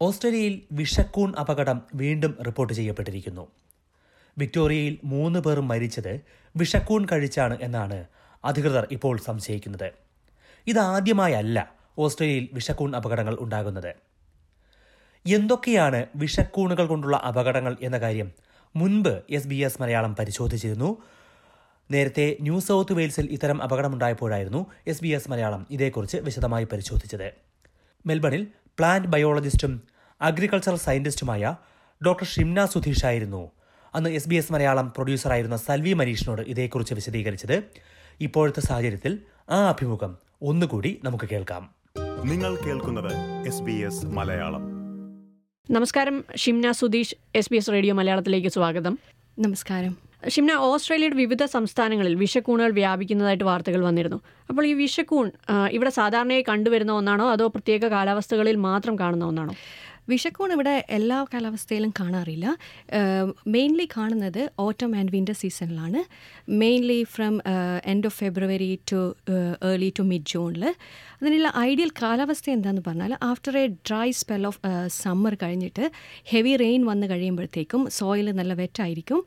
ഓസ്ട്രേലിയയിൽ വിഷക്കൂൺ അപകടം വീണ്ടും റിപ്പോർട്ട് ചെയ്യപ്പെട്ടിരിക്കുന്നു. വിക്ടോറിയയിൽ മൂന്ന് പേർ മരിച്ചത് വിഷക്കൂൺ കഴിച്ചാണ് എന്നാണ് അധികൃതർ ഇപ്പോൾ സംശയിക്കുന്നത്. ഇതാദ്യമായല്ല ഓസ്ട്രേലിയയിൽ വിഷക്കൂൺ അപകടങ്ങൾ ഉണ്ടാകുന്നത്. എന്തൊക്കെയാണ് വിഷക്കൂണുകൾ കൊണ്ടുള്ള അപകടങ്ങൾ എന്ന കാര്യം മുൻപ് എസ് ബി എസ് മലയാളം പരിശോധിച്ചിരുന്നു. നേരത്തെ ന്യൂ സൗത്ത് വെയിൽസിൽ ഇത്തരം അപകടമുണ്ടായപ്പോഴായിരുന്നു എസ് ബി എസ് മലയാളം ഇതേക്കുറിച്ച് വിശദമായി പരിശോധിച്ചത്. മെൽബണിൽ പ്ലാന്റ് ബയോളജിസ്റ്റും അഗ്രികൾച്ചറൽ സയന്റിസ്റ്റുമായ ഡോക്ടർ ഷിംന സുധീഷ് ആയിരുന്നു. അന്ന് എസ് ബി എസ് മലയാളം പ്രൊഡ്യൂസറായിരുന്ന സൽവി മനീഷിനോട് ഇതേക്കുറിച്ച് വിശദീകരിച്ചത്. ഇപ്പോഴത്തെ സാഹചര്യത്തിൽ ആ അഭിമുഖം ഒന്നുകൂടി നമുക്ക് കേൾക്കാം. നിങ്ങൾ കേൾക്കുന്നത് എസ് ബി എസ് മലയാളം. നമസ്കാരം Shimna Sudheesh S B S radio മലയാളത്തിലേക്ക് സ്വാഗതം. നമസ്കാരം. ഷിംന ഓസ്ട്രേലിയയുടെ വിവിധ സംസ്ഥാനങ്ങളിൽ വിഷക്കൂണുകൾ വ്യാപിക്കുന്നതായിട്ട് വാർത്തകൾ വന്നിരുന്നു. അപ്പോൾ ഈ വിഷക്കൂൺ ഇവിടെ സാധാരണയായി കണ്ടുവരുന്ന ഒന്നാണോ? അതോ പ്രത്യേക കാലാവസ്ഥകളിൽ മാത്രം കാണുന്ന ഒന്നാണോ? വിഷക്കൂൺ ഇവിടെ എല്ലാ കാലാവസ്ഥയിലും കാണാറില്ല. മെയിൻലി കാണുന്നത് autumn and winter സീസണിലാണ് mainly from end of February to early to mid ജൂണിൽ അതിനുള്ള ഐഡിയൽ കാലാവസ്ഥ എന്താണെന്ന് പറഞ്ഞാൽ after a dry spell of summer കഴിഞ്ഞിട്ട് ഹെവി റെയിൻ വന്നു കഴിയുമ്പോഴത്തേക്കും സോയിൽ നല്ല വെറ്റായിരിക്കും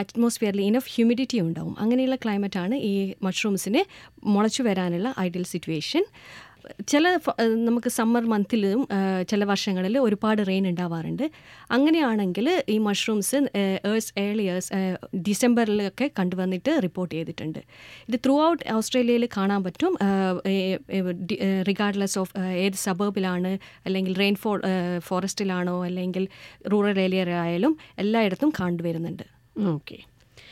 അറ്റ്മോസ്ഫിയറിൽ ഇനഫ് ഹ്യൂമിഡിറ്റി ഉണ്ടാവും. അങ്ങനെയുള്ള ക്ലൈമറ്റാണ് ഈ മഷ്റൂംസിന് മുളച്ചു വരാനുള്ള ഐഡിയൽ സിറ്റുവേഷൻ ചില നമുക്ക് സമ്മർ മന്തിലും ചില വർഷങ്ങളിൽ ഒരുപാട് റെയിൻ ഉണ്ടാവാറുണ്ട്. അങ്ങനെയാണെങ്കിൽ ഈ മഷ്റൂംസ് ഏഴ്സ് ഏർലിയേഴ്സ് ഡിസംബറിലൊക്കെ കണ്ടുവന്നിട്ട് റിപ്പോർട്ട് ചെയ്തിട്ടുണ്ട്. ഇത് ത്രൂ ഔട്ട് ഓസ്ട്രേലിയയിൽ കാണാൻ പറ്റും. റിഗാർഡ്ലെസ് ഓഫ് ഏത് സബർബിലാണ് അല്ലെങ്കിൽ റെയിൻ ഫോ ഫോറസ്റ്റിലാണോ അല്ലെങ്കിൽ റൂറൽ ഏരിയ ആയാലും എല്ലായിടത്തും കണ്ടുവരുന്നുണ്ട്. ഓക്കെ.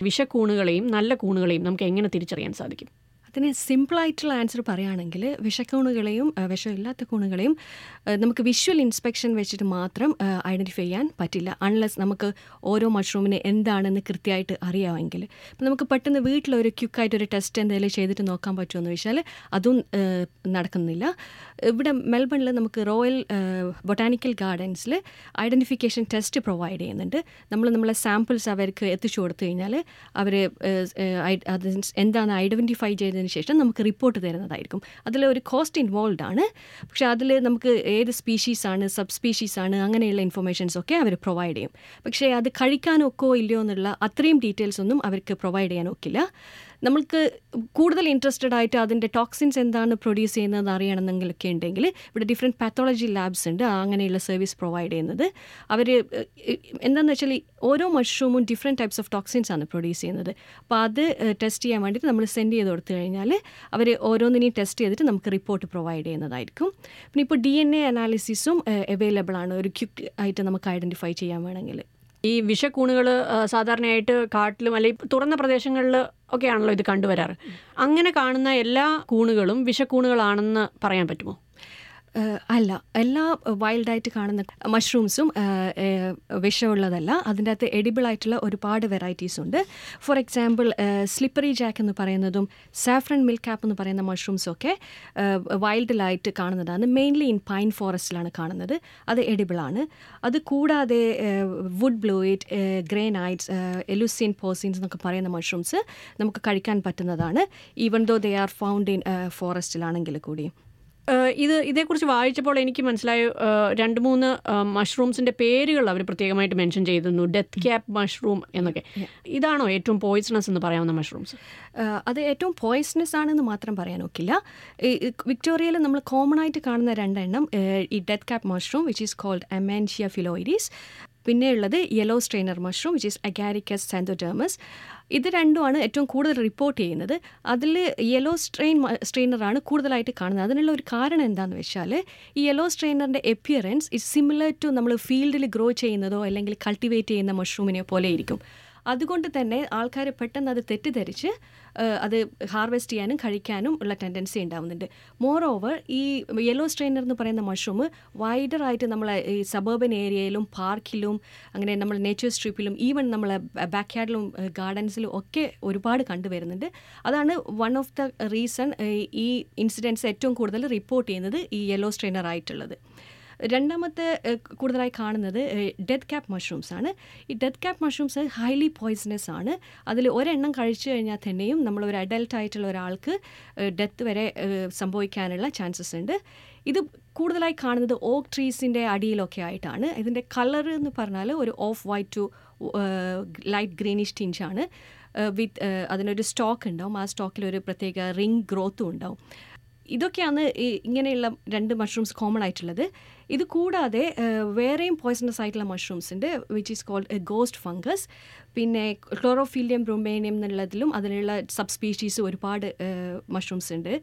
വിഷക്കൂണുകളെയും നല്ല കൂണുകളെയും നമുക്ക് എങ്ങനെ തിരിച്ചറിയാൻ സാധിക്കും? അതിന് സിമ്പിളായിട്ടുള്ള ആൻസർ പറയുകയാണെങ്കിൽ വിഷക്കൂണുകളെയും വിഷമില്ലാത്ത കൂണുകളെയും നമുക്ക് വിഷ്വൽ ഇൻസ്പെക്ഷൻ വെച്ചിട്ട് മാത്രം ഐഡന്റിഫൈ ചെയ്യാൻ പറ്റില്ല. അൺലെസ് നമുക്ക് ഓരോ മഷ്റൂമിന് എന്താണെന്ന് കൃത്യമായിട്ട് അറിയാമെങ്കിൽ. അപ്പം നമുക്ക് പെട്ടെന്ന് വീട്ടിലൊരു ക്യുക്കായിട്ട് ഒരു ടെസ്റ്റ് എന്തെങ്കിലും ചെയ്തിട്ട് നോക്കാൻ പറ്റുമെന്ന് വെച്ചാൽ അതും നടക്കുന്നില്ല. ഇവിടെ മെൽബണിൽ നമുക്ക് റോയൽ ബൊട്ടാനിക്കൽ ഗാർഡൻസിൽ ഐഡന്റിഫിക്കേഷൻ ടെസ്റ്റ് പ്രൊവൈഡ് ചെയ്യുന്നുണ്ട്. നമ്മൾ നമ്മളെ സാമ്പിൾസ് അവർക്ക് എത്തിച്ചു കൊടുത്തു കഴിഞ്ഞാൽ അവർ അത് എന്താണ് ഐഡന്റിഫൈ ചെയ്തതിന് ശേഷം നമുക്ക് റിപ്പോർട്ട് തരുന്നതായിരിക്കും. അതിൽ ഒരു കോസ്റ്റ് ഇൻവോൾവ് ആണ്. പക്ഷേ അതിൽ നമുക്ക് ഏത് സ്പീഷീസ് ആണ് സബ് സ്പീഷീസ് ആണ് അങ്ങനെയുള്ള ഇൻഫർമേഷൻസ് ഒക്കെ അവർ പ്രൊവൈഡ് ചെയ്യും. പക്ഷേ അത് കഴിക്കാനൊക്കോ ഇല്ലയോ എന്നുള്ള അത്രയും ഡീറ്റെയിൽസ് ഒന്നും അവർക്ക് പ്രൊവൈഡ് ചെയ്യാൻ ഒക്കില്ല. നമ്മൾക്ക് കൂടുതൽ ഇൻട്രസ്റ്റഡ് ആയിട്ട് അതിന്റെ ടോക്സിൻസ് എന്താണ് പ്രൊഡ്യൂസ് ചെയ്യുന്നത് അറിയണമെന്നെങ്കിലൊക്കെ ഉണ്ടെങ്കിൽ ഇവിടെ ഡിഫറെന്റ് പാത്തോളജി ലാബ്സ് ഉണ്ട്. അങ്ങനെയുള്ള സർവീസ് പ്രൊവൈഡ് ചെയ്യുന്നത്. അവർ എന്താണെന്ന് വെച്ചാൽ ഓരോ മഷ്റൂമും ഡിഫറെന്റ് ടൈപ്സ് ഓഫ് ടോക്സിൻസ് ആണ് പ്രൊഡ്യൂസ് ചെയ്യുന്നത്. അപ്പോൾ അത് ടെസ്റ്റ് ചെയ്യാൻ വേണ്ടിയിട്ട് നമ്മൾ സെൻഡ് ചെയ്ത് കൊടുത്തു കഴിഞ്ഞാൽ അവർ ഓരോന്നിനെയും ടെസ്റ്റ് ചെയ്തിട്ട് നമുക്ക് റിപ്പോർട്ട് പ്രൊവൈഡ് ചെയ്യുന്നതായിരിക്കും. പിന്നെ ഇപ്പോൾ ഡി എൻ എ അനാലിസിസും അവൈലബിൾ ആണ്. ഒരു ക്യുക്ക് ആയിട്ട് നമുക്ക് ഐഡന്റിഫൈ ചെയ്യാൻ വേണമെങ്കിൽ. ഈ വിഷക്കൂണുകൾ സാധാരണയായിട്ട് കാട്ടിലും അല്ലെങ്കിൽ തുറന്ന പ്രദേശങ്ങളിൽ ഒക്കെയാണല്ലോ ഇത് കണ്ടുവരാറ്. അങ്ങനെ കാണുന്ന എല്ലാ കൂണുകളും വിഷക്കൂണുകളാണെന്ന് പറയാൻ പറ്റുമോ? അല്ല എല്ലാ വൈൽഡായിട്ട് കാണുന്ന മഷ്റൂംസും വിഷമുള്ളതല്ല അതിന്റെ അകത്ത് എഡിബിൾ ആയിട്ടുള്ള ഒരുപാട് വെറൈറ്റീസ് ഉണ്ട്. ഫോർ എക്സാമ്പിൾ സ്ലിപ്പറി ജാക്ക് എന്ന് പറയുന്നതും സാഫ്രൺ മിൽക്ക് ആപ്പ് എന്ന് പറയുന്ന മഷ്റൂംസും ഒക്കെ വൈൽഡിലായിട്ട് കാണുന്നതാണ്. മെയിൻലി ഇൻ പൈൻ ഫോറസ്റ്റിലാണ് കാണുന്നത്. അത് എഡിബിൾ ആണ് അത് കൂടാതെ വുഡ് ബ്ലൂയിറ്റ് ഗ്രേനൈറ്റ്സ് എലുസിൻ പോസിൻസ് എന്നൊക്കെ പറയുന്ന മഷ്റൂംസ് നമുക്ക് കഴിക്കാൻ പറ്റുന്നതാണ്. Even though they are found in ഫോറസ്റ്റിലാണെങ്കിൽ ഏഹ് ഇത് ഇതേക്കുറിച്ച് വായിച്ചപ്പോൾ എനിക്ക് മനസ്സിലായ രണ്ട് മൂന്ന് മഷ്റൂംസിന്റെ പേരുകൾ അവർ പ്രത്യേകമായിട്ട് മെൻഷൻ ചെയ്തിരുന്നു. ഡെത്ത് ക്യാപ്പ് മഷ്റൂം എന്നൊക്കെ. ഇതാണോ ഏറ്റവും പോയിസണസ് എന്ന് പറയാവുന്ന മഷ്റൂംസ്? അത് ഏറ്റവും പോയിസണസ് ആണെന്ന് മാത്രം പറയാൻ ഒക്കില്ല. വിക്ടോറിയയിൽ നമ്മൾ കോമൺ ആയിട്ട് കാണുന്ന രണ്ടെണ്ണം ഈ death cap mushroom which is called Amanita phalloides പിന്നെ ഉള്ളത് yellow stainer mushroom which is Agaricus xanthodermus ഇത് രണ്ടുമാണ് ഏറ്റവും കൂടുതൽ റിപ്പോർട്ട് ചെയ്യുന്നത്. അതിൽ യെല്ലോ സ്ട്രെയിൻ സ്ട്രെയിനറാണ് കൂടുതലായിട്ട് കാണുന്നത്. അതിനുള്ള ഒരു കാരണം എന്താണെന്ന് വെച്ചാൽ ഈ യെല്ലോ സ്ട്രെയിനറിന്റെ എപ്പിയറൻസ് ഇറ്റ് സിമിലർ ടു നമ്മൾ ഫീൽഡിൽ ഗ്രോ ചെയ്യുന്നതോ അല്ലെങ്കിൽ കൾട്ടിവേറ്റ് ചെയ്യുന്ന മഷ്റൂമിനെ പോലെ ഇരിക്കും അതുകൊണ്ട് തന്നെ ആൾക്കാർ പെട്ടെന്ന് അത് തെറ്റിദ്ധരിച്ച് അത് ഹാർവെസ്റ്റ് ചെയ്യാനും കഴിക്കാനും ഉള്ള ടെൻഡൻസി ഉണ്ടാവുന്നുണ്ട്. മോർ ഓവർ ഈ യെല്ലോ സ്ട്രെയിനർ എന്ന് പറയുന്ന മഷ്റൂം വൈഡറായിട്ട് നമ്മളെ ഈ സബർബൻ ഏരിയയിലും പാർക്കിലും അങ്ങനെ നമ്മൾ നേച്ചർ സ്ട്രീപ്പിലും ഈവൻ നമ്മളെ ബാക്ക് യാർഡിലും ഗാർഡൻസിലും ഒക്കെ ഒരുപാട് കണ്ടുവരുന്നുണ്ട്. അതാണ് വൺ ഓഫ് ദ റീസൺ ഈ ഇൻസിഡൻസ് ഏറ്റവും കൂടുതൽ റിപ്പോർട്ട് ചെയ്യുന്നത് ഈ യെല്ലോ സ്ട്രെയിനർ ആയിട്ടുള്ളത്. രണ്ടാമത്തെ കൂടുതലായി കാണുന്നത് ഡെത്ത് ക്യാപ്പ് മഷ്റൂംസ് ആണ്. ഈ death cap mushrooms highly poisonous ആണ്. അതിൽ ഒരെണ്ണം കഴിച്ചു കഴിഞ്ഞാൽ തന്നെയും നമ്മൾ ഒരു അഡൽട്ട് ആയിട്ടുള്ള ഒരാൾക്ക് ഡെത്ത് വരെ സംഭവിക്കാനുള്ള ചാൻസസ് ഉണ്ട്. ഇത് കൂടുതലായി കാണുന്നത് ഓക്ക് ട്രീസിന്റെ അടിയിലൊക്കെ ആയിട്ടാണ്. ഇതിന്റെ കളർ എന്ന് പറഞ്ഞാൽ ഒരു off white to light greenish ടിഞ്ചാണ് with അതിനൊരു സ്റ്റോക്ക് ഉണ്ടാവും. ആ സ്റ്റോക്കിൽ ഒരു പ്രത്യേക റിംഗ് ഗ്രോത്തും ഉണ്ടാവും. ഇതൊക്കെയാണ് ഇങ്ങനെയുള്ള രണ്ട് മഷ്റൂംസ് കോമൺ ആയിട്ടുള്ളത്. ഇത് കൂടാതെ വേറെയും പോയ്സണസ് ആയിട്ടുള്ള മഷ്റൂംസ് ഉണ്ട് which is called ghost fungus പിന്നെ ക്ലോറോഫീലിയം ബ്രൊമേനിയം എന്നുള്ളതിലും അതിനുള്ള സബ് സ്പീഷീസ് ഒരുപാട് മഷ്റൂംസ് ഉണ്ട്.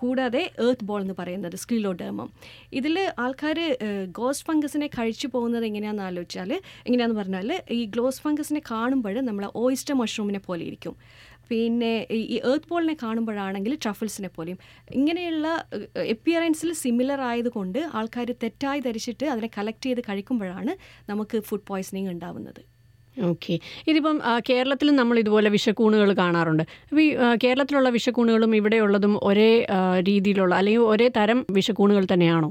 കൂടാതെ ഏർത്ത് ബോൾ എന്ന് പറയുന്നത് സ്ക്രീലോഡേമം ഇതിൽ ആൾക്കാർ ഗോസ്റ്റ് ഫംഗസിനെ കഴിച്ചു പോകുന്നത് എങ്ങനെയാണെന്ന് ആലോചിച്ചാൽ എങ്ങനെയാണെന്ന് പറഞ്ഞാൽ ഈ ഗ്ലോസ് ഫംഗസിനെ കാണുമ്പോൾ നമ്മൾ ഓയിസ്റ്റർ മഷ്റൂമിനെ പോലെ ഇരിക്കും. പിന്നെ ഈ- ഏർത്ത് എർത്ത് ബോളിനെ കാണുമ്പോഴാണെങ്കിൽ ട്രഫിൾസിനെ പോലെയും. ഇങ്ങനെയുള്ള എപ്പിയറൻസിൽ സിമിലർ ആയതുകൊണ്ട് ആൾക്കാർ തെറ്റായി ധരിച്ചിട്ട് അതിനെ കളക്ട് ചെയ്ത് കഴിക്കുമ്പോഴാണ് നമുക്ക് ഫുഡ് പോയ്സണിങ് ഉണ്ടാവുന്നത്. ഓക്കെ ഇതിപ്പം കേരളത്തിൽ കേരളത്തിലും നമ്മൾ ഇതുപോലെ വിഷക്കൂണുകൾ കാണാറുണ്ട്. അപ്പോൾ ഈ കേരളത്തിലുള്ള വിഷക്കൂണുകളും ഇവിടെയുള്ളതും ഒരേ രീതിയിലുള്ള അല്ലെങ്കിൽ ഒരേ തരം വിഷക്കൂണുകൾ തന്നെയാണോ?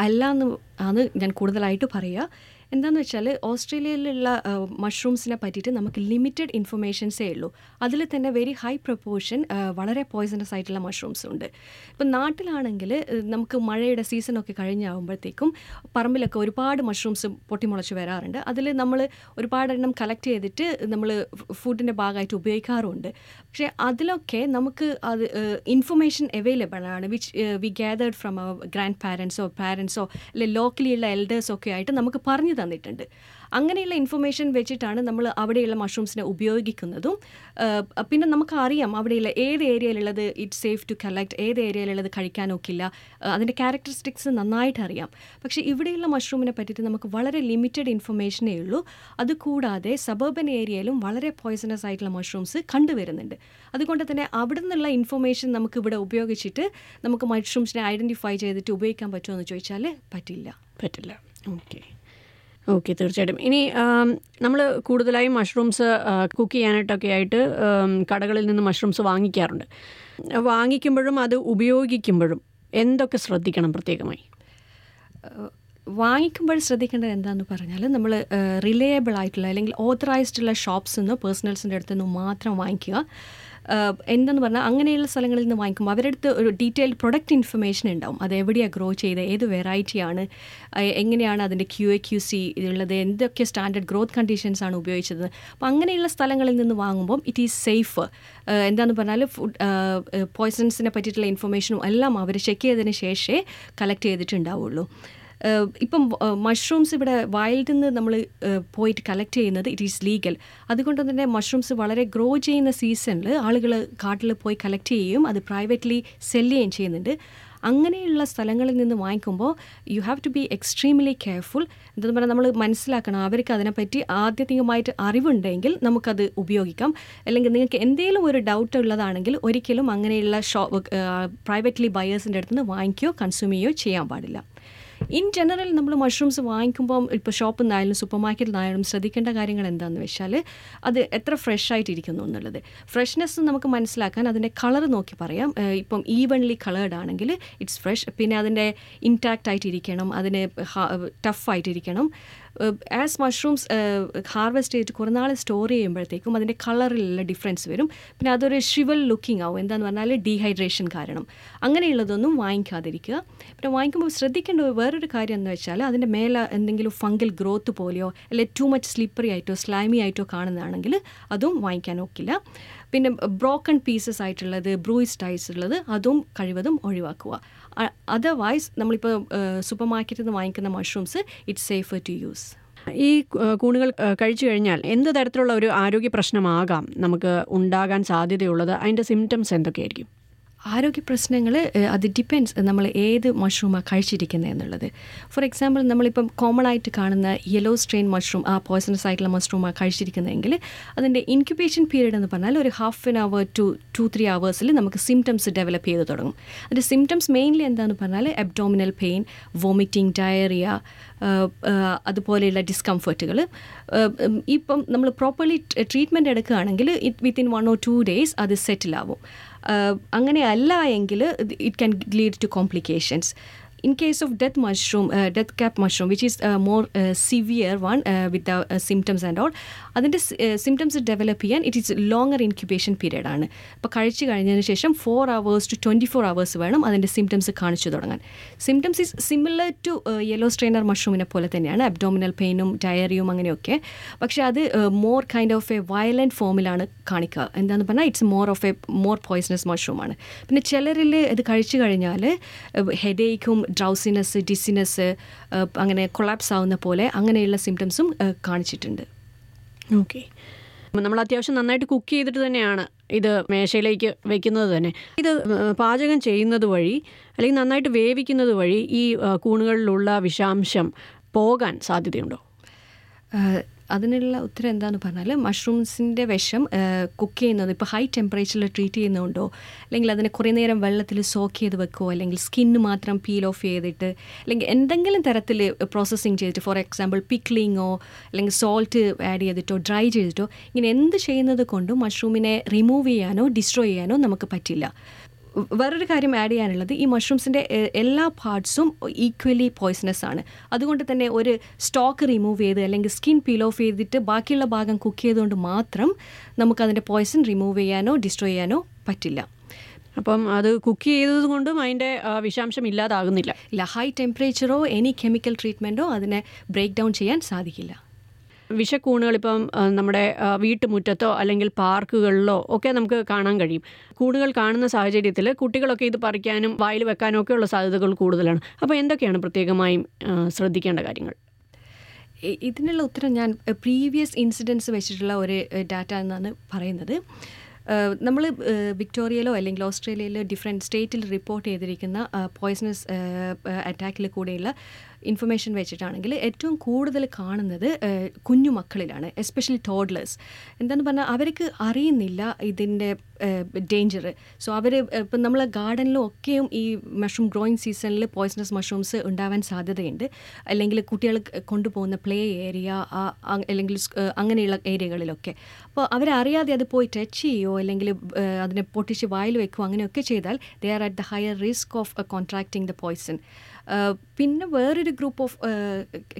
അല്ല എന്ന് ആണ് ഞാൻ കൂടുതലായിട്ട് പറയുക എന്താണെന്ന് വെച്ചാൽ ഓസ്ട്രേലിയയിലുള്ള മഷ്റൂംസിനെ പറ്റിയിട്ട് നമുക്ക് ലിമിറ്റഡ് ഇൻഫർമേഷൻസേ ഉള്ളൂ. അതിൽ തന്നെ വെരി ഹൈ പ്രൊപ്പോർഷൻ വളരെ പോയ്സണസ് ആയിട്ടുള്ള മഷ്റൂംസ് ഉണ്ട്. ഇപ്പം നാട്ടിലാണെങ്കിൽ നമുക്ക് മഴയുടെ സീസണൊക്കെ കഴിഞ്ഞാകുമ്പോഴത്തേക്കും പറമ്പിലൊക്കെ ഒരുപാട് മഷ്റൂംസ് പൊട്ടിമുളച്ച് വരാറുണ്ട്. അതിൽ നമ്മൾ ഒരുപാട് എണ്ണം കളക്ട് ചെയ്തിട്ട് നമ്മൾ ഫുഡിന്റെ ഭാഗമായിട്ട് ഉപയോഗിക്കാറുമുണ്ട് പക്ഷേ അതിലൊക്കെ നമുക്ക് അത് ഇൻഫർമേഷൻ അവൈലബിൾ ആണ്. Which we gathered from our grand പാരൻസോ പാരൻസോ അല്ലെ ലോക്കലിയുള്ള എൽഡേഴ്സോ ഒക്കെ ആയിട്ട് നമുക്ക് പറഞ്ഞു തന്നിട്ടുണ്ട്. അങ്ങനെയുള്ള ഇൻഫർമേഷൻ വെച്ചിട്ടാണ് നമ്മൾ അവിടെയുള്ള മഷ്റൂംസിനെ ഉപയോഗിക്കുന്നതും. പിന്നെ നമുക്ക് അറിയാം അവിടെയുള്ള ഏത് ഏരിയയിലുള്ളത് ഇറ്റ് സേഫ് ടു കളക്ട് ഏത് ഏരിയയിലുള്ളത് കഴിക്കാനൊക്കില്ല അതിന്റെ ക്യാരക്ടറിസ്റ്റിക്സ് നന്നായിട്ട് അറിയാം. പക്ഷേ ഇവിടെയുള്ള മഷ്റൂമിനെ പറ്റിയിട്ട് നമുക്ക് വളരെ ലിമിറ്റഡ് ഇൻഫർമേഷനേ ഉള്ളൂ. അതുകൂടാതെ സബർബൻ ഏരിയയിലും വളരെ പോയ്സണസ് ആയിട്ടുള്ള മഷ്റൂംസ് കണ്ടുവരുന്നുണ്ട്. അതുകൊണ്ട് തന്നെ അവിടെ നിന്നുള്ള ഇൻഫർമേഷൻ നമുക്ക് ഇവിടെ ഉപയോഗിച്ചിട്ട് നമുക്ക് മഷ്റൂംസിനെ ഐഡന്റിഫൈ ചെയ്തിട്ട് ഉപയോഗിക്കാൻ പറ്റുമോ എന്ന് ചോദിച്ചാൽ പറ്റില്ല. പറ്റില്ല. ഓക്കെ ഓക്കെ തീർച്ചയായിട്ടും. ഇനി നമ്മൾ കൂടുതലായും മഷ്റൂംസ് കുക്ക് ചെയ്യാനായിട്ടൊക്കെ ആയിട്ട് കടകളിൽ നിന്ന് മഷ്റൂംസ് വാങ്ങിക്കാറുണ്ട്. വാങ്ങിക്കുമ്പോഴും അത് ഉപയോഗിക്കുമ്പോഴും എന്തൊക്കെ ശ്രദ്ധിക്കണം പ്രത്യേകമായി? വാങ്ങിക്കുമ്പോൾ ശ്രദ്ധിക്കേണ്ടത് എന്താണെന്ന് പറഞ്ഞാൽ നമ്മൾ റിലയബിൾ ആയിട്ടുള്ള അല്ലെങ്കിൽ ഓത്തറൈസ്ഡ് ഉള്ള ഷോപ്സ് നിന്ന് പേഴ്സണൽസിന്റെ അടുത്ത് നിന്ന് മാത്രം വാങ്ങിക്കുക. എന്തെന്ന് പറഞ്ഞാൽ അങ്ങനെയുള്ള സ്ഥലങ്ങളിൽ നിന്ന് വാങ്ങിക്കും അവരുടെ അടുത്ത് ഒരു ഡീറ്റെയിൽഡ് പ്രൊഡക്റ്റ് ഇൻഫർമേഷൻ ഉണ്ടാവും. അത് എവിടെയാണ് ഗ്രോ ചെയ്ത് ഏത് വെറൈറ്റിയാണ് എങ്ങനെയാണ് അതിന്റെ ക്യു എ ക്യു സി ഉള്ളത് എന്തൊക്കെ സ്റ്റാൻഡേർഡ് ഗ്രോത്ത് കണ്ടീഷൻസ് ആണ് ഉപയോഗിച്ചത്. അപ്പോൾ അങ്ങനെയുള്ള സ്ഥലങ്ങളിൽ നിന്ന് വാങ്ങുമ്പോൾ ഇറ്റ് ഈസ് സേഫ് എന്താന്ന് പറഞ്ഞാൽ ഫുഡ് പോയ്സൺസിനെ പറ്റിയിട്ടുള്ള ഇൻഫർമേഷനും എല്ലാം അവർ ചെക്ക് ചെയ്തതിന് ശേഷമേ കളക്ട് ചെയ്തിട്ടുണ്ടാവുള്ളൂ. ഇപ്പം മഷ്റൂംസ് ഇവിടെ വൈൽഡിൽ നിന്ന് നമ്മൾ പോയിട്ട് കളക്ട് ചെയ്യുന്നത് ഇറ്റ് ഈസ് ലീഗൽ അതുകൊണ്ട് തന്നെ മഷ്റൂംസ് വളരെ ഗ്രോ ചെയ്യുന്ന സീസണിൽ ആളുകൾ കാട്ടിൽ പോയി കളക്ട് ചെയ്യുകയും അത് പ്രൈവറ്റ്ലി സെൽ ചെയ്യുകയും ചെയ്യുന്നുണ്ട്. അങ്ങനെയുള്ള സ്ഥലങ്ങളിൽ നിന്ന് വാങ്ങിക്കുമ്പോൾ you have to be extremely careful എന്താ പറഞ്ഞാൽ നമ്മൾ മനസ്സിലാക്കണം അവർക്ക് അതിനെപ്പറ്റി ആദ്യത്തികമായിട്ട് അറിവുണ്ടെങ്കിൽ നമുക്കത് ഉപയോഗിക്കാം. അല്ലെങ്കിൽ നിങ്ങൾക്ക് എന്തെങ്കിലും ഒരു ഡൗട്ട് ഉള്ളതാണെങ്കിൽ ഒരിക്കലും അങ്ങനെയുള്ള ഷോ പ്രൈവറ്റ്ലി ബയേഴ്സിന്റെ അടുത്ത് നിന്ന് വാങ്ങിക്കുകയോ കൺസ്യൂം ചെയ്യുകയോ ചെയ്യാൻ പാടില്ല. ഇൻ ജനറൽ നമ്മൾ മഷ്റൂംസ് വാങ്ങിക്കുമ്പോൾ ഇപ്പോൾ ഷോപ്പിൽ നിന്നായാലും സൂപ്പർ മാർക്കറ്റിൽ നിന്നായാലും ശ്രദ്ധിക്കേണ്ട കാര്യങ്ങൾ എന്താണെന്ന് വെച്ചാൽ അത് എത്ര ഫ്രഷ് ആയിട്ടിരിക്കുന്നു എന്നുള്ളത്. ഫ്രഷ്നെസ് നമുക്ക് മനസ്സിലാക്കാൻ അതിന്റെ കളർ നോക്കി പറയാം. ഇപ്പം ഈവൺലി കളേർഡ് ആണെങ്കിൽ ഇറ്റ്സ് ഫ്രഷ് പിന്നെ അതിന്റെ ഇൻടാക്റ്റ് ആയിട്ടിരിക്കണം. അതിന് ടഫ് ആയിട്ടിരിക്കണം. ആസ് മഷ്റൂംസ് ഹാർവെസ്റ്റ് ചെയ്തിട്ട് കുറേ സ്റ്റോർ ചെയ്യുമ്പോഴത്തേക്കും അതിന്റെ കളറിലുള്ള ഡിഫറൻസ് വരും. പിന്നെ അതൊരു ഷിവൽ ലുക്കിംഗ് ആവും. എന്താന്ന് പറഞ്ഞാൽ ഡീഹൈഡ്രേഷൻ കാരണം. അങ്ങനെയുള്ളതൊന്നും വാങ്ങിക്കാതിരിക്കുക. പിന്നെ വാങ്ങിക്കുമ്പോൾ ശ്രദ്ധിക്കേണ്ട വേറൊരു കാര്യം എന്ന് വെച്ചാൽ അതിന്റെ മേലെ എന്തെങ്കിലും ഫംഗൽ ഗ്രോത്ത് പോലെയോ അല്ലെങ്കിൽ ടു മച്ച് സ്ലിപ്പറി ആയിട്ടോ സ്ലൈമി ആയിട്ടോ കാണുന്നതാണെങ്കിൽ അതും വാങ്ങിക്കാൻ ഒക്കില്ല. പിന്നെ ബ്രോക്കൺ പീസസ് ആയിട്ടുള്ളത് ടൈസ് ഉള്ളത് അതും കഴിവതും ഒഴിവാക്കുക. അതർവൈസ് നമ്മളിപ്പോൾ സൂപ്പർ മാർക്കറ്റിൽ നിന്ന് വാങ്ങിക്കുന്ന mushrooms it's safer to use ഈ കൂണുകൾ കഴിച്ചു കഴിഞ്ഞാൽ എന്ത് തരത്തിലുള്ള ഒരു ആരോഗ്യ പ്രശ്നമാകാം നമുക്ക് ഉണ്ടാകാൻ സാധ്യതയുള്ളത്? അതിന്റെ സിംറ്റംസ് എന്തൊക്കെയായിരിക്കും? ആരോഗ്യ പ്രശ്നങ്ങൾ അത് ഡിപ്പെൻസ് നമ്മൾ ഏത് മഷ്റൂമാണ് കഴിച്ചിരിക്കുന്നത് എന്നുള്ളത്. ഫോർ എക്സാമ്പിൾ നമ്മളിപ്പം കോമൺ ആയിട്ട് കാണുന്ന യെല്ലോ സ്ട്രെയിൻ മഷ്റൂം ആ പോയ്സണസ് ആയിട്ടുള്ള മഷ്റൂമാണ് കഴിച്ചിരിക്കുന്നതെങ്കിൽ അതിന്റെ ഇൻക്യുബേഷൻ പീരീഡ് എന്ന് പറഞ്ഞാൽ ഒരു half an hour to two three അവേഴ്സിൽ നമുക്ക് സിംറ്റംസ് ഡെവലപ്പ് ചെയ്ത് തുടങ്ങും. അതിന്റെ സിംറ്റംസ് മെയിൻലി എന്താണെന്ന് പറഞ്ഞാൽ അബ്ഡോമിനൽ പെയിൻ വോമിറ്റിംഗ് ഡയറിയ അതുപോലെയുള്ള ഡിസ്കംഫർട്ടുകൾ ഇപ്പം നമ്മൾ പ്രോപ്പർലി ട്രീറ്റ്മെന്റ് എടുക്കുകയാണെങ്കിൽ it within one or two days അത് സെറ്റിൽ ആവും ആഹ് അങ്ങനെ അല്ല എങ്കിൽ it can lead to complications in case of death mushroom, uh, death cap mushroom, which is a more uh, severe one uh, with the uh, symptoms and all, അതിന്റെ symptoms develop ചെയ്യാൻ it is longer incubation period ആണ്. അപ്പോൾ കഴിച്ചു കഴിഞ്ഞതിന് ശേഷം four hours to twenty four hours വേണം അതിന്റെ symptoms കാണിച്ചു തുടങ്ങാൻ. Symptoms is similar to yellow strainer മഷ്റൂമിനെ പോലെ തന്നെയാണ് അബ്ഡോമിനൽ പെയിനും ഡയറിയും അങ്ങനെയൊക്കെ. പക്ഷേ അത് more kind of a violent ഫോമിലാണ് കാണിക്കുക. എന്താണെന്ന് പറഞ്ഞാൽ it's more of a more poisonous മഷ്റൂമാണ് പിന്നെ ചിലരിൽ ഇത് കഴിച്ചു കഴിഞ്ഞാൽ ഹെഡേക്കും ഡ്രൗസിനെസ് ഡിസിനെസ് അങ്ങനെ കൊളാപ്സ് ആവുന്ന പോലെ അങ്ങനെയുള്ള സിംറ്റംസും കാണിച്ചിട്ടുണ്ട്. ഓക്കെ നമ്മൾ അത്യാവശ്യം നന്നായിട്ട് കുക്ക് ചെയ്തിട്ട് തന്നെയാണ് ഇത് മേശയിലേക്ക് വെക്കുന്നത് തന്നെ. ഇത് പാചകം ചെയ്യുന്നത് വഴി അല്ലെങ്കിൽ നന്നായിട്ട് വേവിക്കുന്നത് വഴി ഈ കൂണുകളിലുള്ള വിഷാംശം പോകാൻ സാധ്യതയുണ്ടോ? അതിനുള്ള ഉത്തരം എന്താണെന്ന് പറഞ്ഞാൽ മഷ്റൂംസിന്റെ വിഷം കുക്ക് ചെയ്യുന്നത് ഇപ്പോൾ ഹൈ ടെമ്പറേച്ചറിൽ ട്രീറ്റ് ചെയ്യുന്നുണ്ടോ അല്ലെങ്കിൽ അതിനെ കുറേ നേരം വെള്ളത്തിൽ സോക്ക് ചെയ്ത് വെക്കുമോ അല്ലെങ്കിൽ സ്കിന്ന് മാത്രം പീൽ ഓഫ് ചെയ്തിട്ട് അല്ലെങ്കിൽ എന്തെങ്കിലും തരത്തിൽ പ്രോസസ്സിങ് ചെയ്തിട്ട് ഫോർ എക്സാമ്പിൾ പിക്ലിങ്ങോ അല്ലെങ്കിൽ സോൾട്ട് ആഡ് ചെയ്തിട്ടോ ഡ്രൈ ചെയ്തിട്ടോ ഇങ്ങനെ എന്ത് ചെയ്യുന്നത് കൊണ്ടും മഷ്റൂമിനെ റിമൂവ് ചെയ്യാനോ ഡിസ്ട്രോയ് ചെയ്യാനോ നമുക്ക് പറ്റില്ല. വേറൊരു കാര്യം ആഡ് ചെയ്യാനുള്ളത് ഈ മഷ്റൂംസിന്റെ എല്ലാ പാർട്സും ഈക്വലി പോയ്സണസ് ആണ്. അതുകൊണ്ട് തന്നെ ഒരു സ്റ്റോക്ക് റിമൂവ് ചെയ്ത് അല്ലെങ്കിൽ സ്കിൻ പീൽ ഓഫ് ചെയ്തിട്ട് ബാക്കിയുള്ള ഭാഗം കുക്ക് ചെയ്തുകൊണ്ട് മാത്രം നമുക്കതിന്റെ പോയ്സൺ റിമൂവ് ചെയ്യാനോ ഡിസ്ട്രോയ് ചെയ്യാനോ പറ്റില്ല. അപ്പം അത് കുക്ക് ചെയ്തത് കൊണ്ടും അതിന്റെ വിഷാംശം ഇല്ലാതാകുന്നില്ല. ഇല്ല ഹൈ ടെമ്പറേച്ചറോ എനി കെമിക്കൽ ട്രീറ്റ്മെന്റോ അതിനെ ബ്രേക്ക് ഡൗൺ ചെയ്യാൻ സാധിക്കില്ല. വിഷക്കൂണുകൾ ഇപ്പം നമ്മുടെ വീട്ടുമുറ്റത്തോ അല്ലെങ്കിൽ പാർക്കുകളിലോ ഒക്കെ നമുക്ക് കാണാൻ കഴിയും. കൂണുകൾ കാണുന്ന സാഹചര്യത്തിൽ കുട്ടികളൊക്കെ ഇത് പറിക്കാനും വായിൽ വെക്കാനും ഒക്കെ ഉള്ള സാധ്യതകൾ കൂടുതലാണ്. അപ്പോൾ എന്തൊക്കെയാണ് പ്രത്യേകമായും ശ്രദ്ധിക്കേണ്ട കാര്യങ്ങൾ? ഇതിനുള്ള ഉത്തരം ഞാൻ പ്രീവിയസ് ഇൻസിഡൻസ് വെച്ചിട്ടുള്ള ഒരു ഡാറ്റ എന്നാണ് പറയുന്നത്. നമ്മൾ വിക്ടോറിയയിലോ അല്ലെങ്കിൽ ഓസ്ട്രേലിയയിലോ ഡിഫറെന്റ് സ്റ്റേറ്റിൽ റിപ്പോർട്ട് ചെയ്തിരിക്കുന്ന പോയ്സണസ് അറ്റാക്കിൽ കൂടെയുള്ള ഇൻഫർമേഷൻ വെച്ചിട്ടാണെങ്കിൽ ഏറ്റവും കൂടുതൽ കാണുന്നത് കുഞ്ഞു മക്കളിലാണ് എസ്പെഷ്യലി ടോഡ്ലേഴ്സ് എന്താണെന്ന് പറഞ്ഞാൽ അവർക്ക് അറിയുന്നില്ല ഇതിന്റെ ഡേഞ്ചർ സോ അവർ ഇപ്പം നമ്മൾ ഗാർഡനിലും ഒക്കെയും ഈ മഷ്റൂം ഗ്രോയിങ് സീസണിൽ പോയ്സണസ് മഷ്റൂംസ് ഉണ്ടാവാൻ സാധ്യതയുണ്ട്. അല്ലെങ്കിൽ കുട്ടികൾ കൊണ്ടുപോകുന്ന പ്ലേ ഏരിയ അല്ലെങ്കിൽ അങ്ങനെയുള്ള ഏരിയകളിലൊക്കെ അപ്പോൾ അവരറിയാതെ അത് പോയി ടച്ച് ചെയ്യുമോ അല്ലെങ്കിൽ അതിനെ പൊട്ടിച്ച് വായിൽ വെക്കുമോ അങ്ങനെയൊക്കെ ചെയ്താൽ they are at the higher risk of contracting the poison പിന്നെ വേറൊരു ഗ്രൂപ്പ് ഓഫ്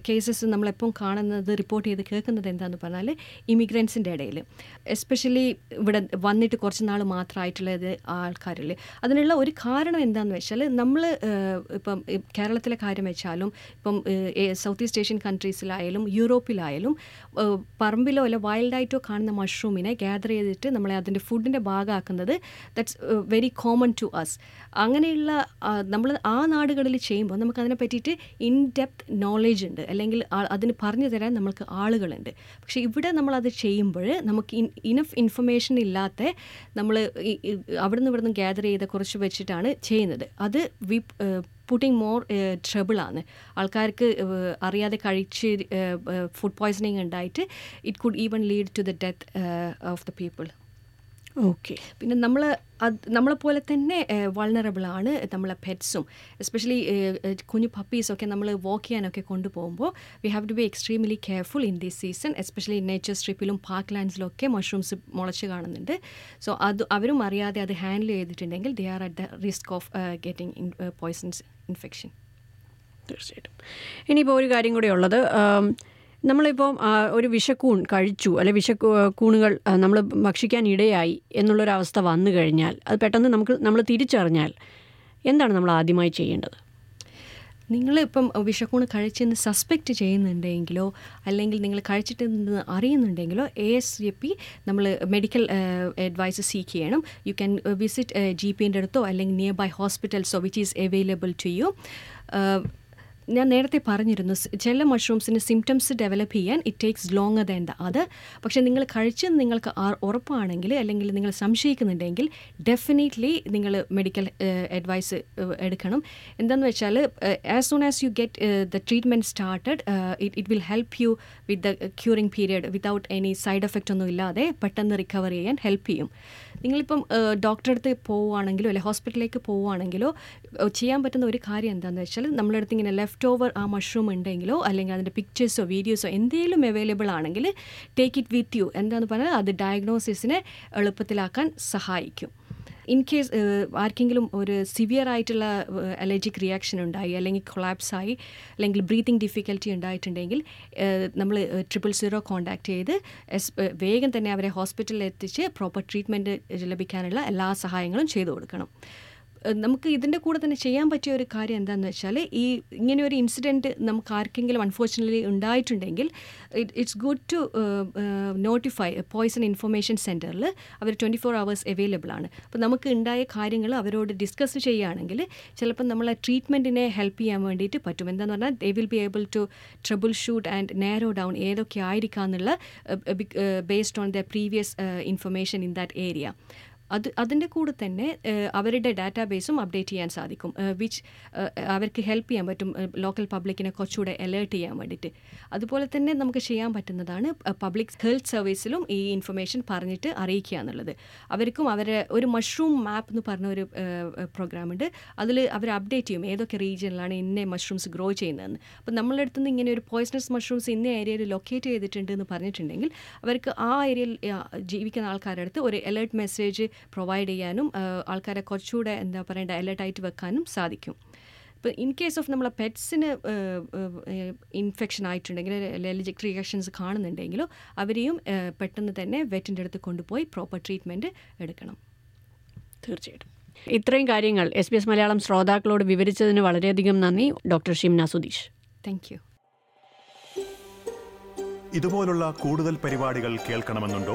കേസസ് നമ്മളെപ്പം കാണുന്നത് റിപ്പോർട്ട് ചെയ്ത് കേൾക്കുന്നത് എന്താണെന്ന് പറഞ്ഞാൽ ഇമിഗ്രൻസിന്റെ ഇടയിൽ എസ്പെഷ്യലി ഇവിടെ വന്നിട്ട് കുറച്ച് നാൾ മാത്രമായിട്ടുള്ളത് ആൾക്കാരിൽ അതിനുള്ള ഒരു കാരണം എന്താണെന്ന് വെച്ചാൽ നമ്മൾ ഇപ്പം കേരളത്തിലെ കാര്യം വെച്ചാലും ഇപ്പം സൗത്ത് ഈസ്റ്റ് ഏഷ്യൻ കൺട്രീസിലായാലും യൂറോപ്പിലായാലും പറമ്പിലോ അല്ല വൈൽഡായിട്ടോ കാണുന്ന മഷ്റൂമിനെ ഗ്യാദർ ചെയ്തിട്ട് നമ്മളെ അതിന്റെ ഫുഡിന്റെ ഭാഗമാക്കുന്നത് that's very common to us അങ്ങനെയുള്ള നമ്മൾ ആ നാടുകളിൽ ചെയ്യുമ്പോൾ നമുക്ക് അതിനെ പറ്റിയിട്ട് ഇൻ ഡെപ്ത് നോളേജ് ഉണ്ട്. അല്ലെങ്കിൽ അതിന് പറഞ്ഞു തരാൻ നമുക്ക് ആളുകളുണ്ട്. പക്ഷേ ഇവിടെ നമ്മളത് ചെയ്യുമ്പോൾ നമുക്ക് ഇനഫ് ഇൻഫർമേഷൻ ഇല്ലാത്ത നമ്മൾ അവിടെ നിന്ന് ഇവിടെ ഗ്യാദർ ചെയ്ത കുറച്ച് വെച്ചിട്ടാണ് ചെയ്യുന്നത്. അത് വി പുട്ടിങ് മോർ ട്രബിളാണ് ആൾക്കാർക്ക് അറിയാതെ കഴിച്ച് ഫുഡ് പോയ്സണിങ് ഉണ്ടായിട്ട് it could even lead to the death of the people okay. പിന്നെ നമ്മൾ അത് നമ്മളെപ്പോലെ തന്നെ വൾണറബിൾ ആണ് നമ്മളെ പെറ്റ്സും എസ്പെഷ്യലി കുഞ്ഞു പപ്പീസൊക്കെ നമ്മൾ വാക്ക് ചെയ്യാനൊക്കെ കൊണ്ടുപോകുമ്പോൾ we have to be extremely careful in this season especially nature സ്ട്രിപ്പിലും park ലാൻഡ്സിലൊക്കെ മഷ്റൂംസ് മുളച്ച് കാണുന്നുണ്ട്. സോ അത് അവരും അറിയാതെ അത് ഹാൻഡിൽ ചെയ്തിട്ടുണ്ടെങ്കിൽ they are at the risk of getting poisons infection തീർച്ചയായിട്ടും. ഇനിയിപ്പോൾ ഒരു കാര്യം കൂടെ ഉള്ളത് നമ്മളിപ്പോൾ ഒരു വിഷക്കൂൺ കഴിച്ചു അല്ലെ വിഷക്കൂണുകൾ നമ്മൾ ഭക്ഷിക്കാൻ ഇടയായി എന്നുള്ളൊരവസ്ഥ വന്നു കഴിഞ്ഞാൽ അത് പെട്ടെന്ന് നമുക്ക് നമ്മൾ തിരിച്ചറിഞ്ഞാൽ എന്താണ് നമ്മൾ ആദ്യമായി ചെയ്യേണ്ടത്? നിങ്ങളിപ്പം വിഷക്കൂണ് കഴിച്ചെന്ന് സസ്പെക്റ്റ് ചെയ്യുന്നുണ്ടെങ്കിലോ അല്ലെങ്കിൽ നിങ്ങൾ കഴിച്ചിട്ടെന്ന് അറിയുന്നുണ്ടെങ്കിലോ എ എസ് എ പി നമ്മൾ മെഡിക്കൽ അഡ്വൈസ് സീക്ക് ചെയ്യണം. യു ക്യാൻ വിസിറ്റ് ജി പിന്റെ അടുത്തോ അല്ലെങ്കിൽ near by ഹോസ്പിറ്റൽസോ which is available to you ഞാൻ നേരത്തെ പറഞ്ഞിരുന്നു ചില മഷ്റൂംസിന് സിംറ്റംസ് ഡെവലപ്പ് ചെയ്യാൻ it takes longer than the അത് പക്ഷേ നിങ്ങൾ കഴിച്ചെന്ന് നിങ്ങൾക്ക് ഉറപ്പാണെങ്കിൽ അല്ലെങ്കിൽ നിങ്ങൾ സംശയിക്കുന്നുണ്ടെങ്കിൽ ഡെഫിനറ്റ്ലി നിങ്ങൾ മെഡിക്കൽ അഡ്വൈസ് എടുക്കണം. എന്താണെന്ന് വെച്ചാൽ as soon as you get the treatment started it it will help you with the curing period without any side effect ഒന്നും ഇല്ലാതെ പെട്ടെന്ന് റിക്കവർ ചെയ്യാൻ ഹെൽപ്പ് ചെയ്യും. നിങ്ങളിപ്പം ഡോക്ടറെ അടുത്ത് പോവുകയാണെങ്കിലോ അല്ലെ ഹോസ്പിറ്റലിലേക്ക് പോവുകയാണെങ്കിലോ ചെയ്യാൻ പറ്റുന്ന ഒരു കാര്യം എന്താണെന്ന് വെച്ചാൽ നമ്മുടെ അടുത്ത് ഇങ്ങനെ ലെഫ്റ്റ് ഓവർ ആ മഷ്റൂം ഉണ്ടെങ്കിലോ അല്ലെങ്കിൽ അതിന്റെ പിക്ചേഴ്സോ വീഡിയോസോ എന്തെങ്കിലും അവൈലബിൾ ആണെങ്കിൽ ടേക്ക് ഇറ്റ് വിത്ത് യു എന്താണെന്ന് പറഞ്ഞാൽ അത് ഡയഗ്നോസിസിനെ എളുപ്പത്തിലാക്കാൻ സഹായിക്കും. ഇൻ കേസ് ആർക്കെങ്കിലും ഒരു സിവിയർ ആയിട്ടുള്ള അലർജിക് റിയാക്ഷൻ ഉണ്ടായി അല്ലെങ്കിൽ കൊളാപ്സ് ആയി അല്ലെങ്കിൽ ബ്രീത്തിങ് ഡിഫിക്കൽറ്റി ഉണ്ടായിട്ടുണ്ടെങ്കിൽ നമ്മൾ ട്രിപ്പിൾ സീറോ കോൺടാക്ട് ചെയ്ത് വേഗം തന്നെ അവരെ ഹോസ്പിറ്റലിൽ എത്തിച്ച് പ്രോപ്പർ ട്രീറ്റ്മെന്റ് ലഭിക്കാനുള്ള എല്ലാ സഹായങ്ങളും ചെയ്തു കൊടുക്കണം. നമുക്ക് ഇതിന്റെ കൂടെ തന്നെ ചെയ്യാൻ പറ്റിയ ഒരു കാര്യം എന്താണെന്ന് വെച്ചാൽ ഈ ഇങ്ങനെ ഒരു ഇൻസിഡന്റ് നമുക്ക് ആർക്കെങ്കിലും അൺഫോർച്ചുനേറ്റ്ലി ഉണ്ടായിട്ടുണ്ടെങ്കിൽ it's good to notify poison information സെന്ററിൽ അവർ ട്വന്റി ഫോർ അവേഴ്സ് അവൈലബിൾ ആണ്. അപ്പോൾ നമുക്ക് ഉണ്ടായ കാര്യങ്ങൾ അവരോട് ഡിസ്കസ് ചെയ്യുകയാണെങ്കിൽ ചിലപ്പോൾ ആ ട്രീറ്റ്മെന്റിനെ ഹെൽപ്പ് ചെയ്യാൻ വേണ്ടിയിട്ട് പറ്റും. എന്താന്ന് പറഞ്ഞാൽ they will be able to troubleshoot and narrow down ഏതൊക്കെ ആയിരിക്കാം എന്നുള്ള based on the previous information in that area അത് അതിന്റെ കൂടെ തന്നെ അവരുടെ ഡാറ്റാബേസും അപ്ഡേറ്റ് ചെയ്യാൻ സാധിക്കും. വിച്ച് അവർക്ക് ഹെൽപ്പ് ചെയ്യാൻ പറ്റും ലോക്കൽ പബ്ലിക്കിനെ കുറച്ചുകൂടെ അലേർട്ട് ചെയ്യാൻ വേണ്ടിയിട്ട്. അതുപോലെ തന്നെ നമുക്ക് ചെയ്യാൻ പറ്റുന്നതാണ് പബ്ലിക് ഹെൽത്ത് സർവീസിലും ഈ ഇൻഫർമേഷൻ പറഞ്ഞിട്ട് അറിയിക്കുക എന്നുള്ളത്. അവർക്കും അവരെ ഒരു മഷ്റൂം മാപ്പ് എന്ന് പറഞ്ഞ ഒരു പ്രോഗ്രാം ഉണ്ട്. അതിൽ അവർ അപ്ഡേറ്റ് ചെയ്യും ഏതൊക്കെ റീജിയനിലാണ് ഇന്ന മഷ്റൂംസ് ഗ്രോ ചെയ്യുന്നതെന്ന്. അപ്പോൾ നമ്മളുടെ അടുത്ത് നിന്ന് ഇങ്ങനെ ഒരു പോയിസണസ് മഷ്റൂംസ് ഇന്ന ഏരിയയിൽ ലൊക്കേറ്റ് ചെയ്തിട്ടുണ്ട് എന്ന് പറഞ്ഞിട്ടുണ്ടെങ്കിൽ അവർക്ക് ആ ഏരിയയിൽ ജീവിക്കുന്ന ആൾക്കാരുടെ അടുത്ത് ഒരു അലേർട്ട് മെസ്സേജ് പ്രൊവൈഡ് ചെയ്യാനും ആൾക്കാരെ കുറച്ചുകൂടെ എന്താ പറയേണ്ട അലേർട്ടായിട്ട് വെക്കാനും സാധിക്കും. ഇപ്പോൾ ഇൻ കേസ് ഓഫ് നമ്മളെ പെറ്റ്സിന് ഇൻഫെക്ഷൻ ആയിട്ടുണ്ടെങ്കിൽ അലർജിക് റിയാക്ഷൻസ് കാണുന്നുണ്ടെങ്കിലോ അവരെയും പെട്ടെന്ന് തന്നെ വെറ്റിന്റെ അടുത്ത് കൊണ്ടുപോയി പ്രോപ്പർ ട്രീറ്റ്മെന്റ് എടുക്കണം. തീർച്ചയായിട്ടും. ഇത്രയും കാര്യങ്ങൾ എസ് ബി എസ് മലയാളം ശ്രോതാക്കളോട് വിവരിച്ചതിന് വളരെയധികം നന്ദി. Doctor Shimna Sudheesh thank you ഇതുപോലുള്ള കൂടുതൽ പരിപാടികൾ കേൾക്കണമെന്നുണ്ടോ?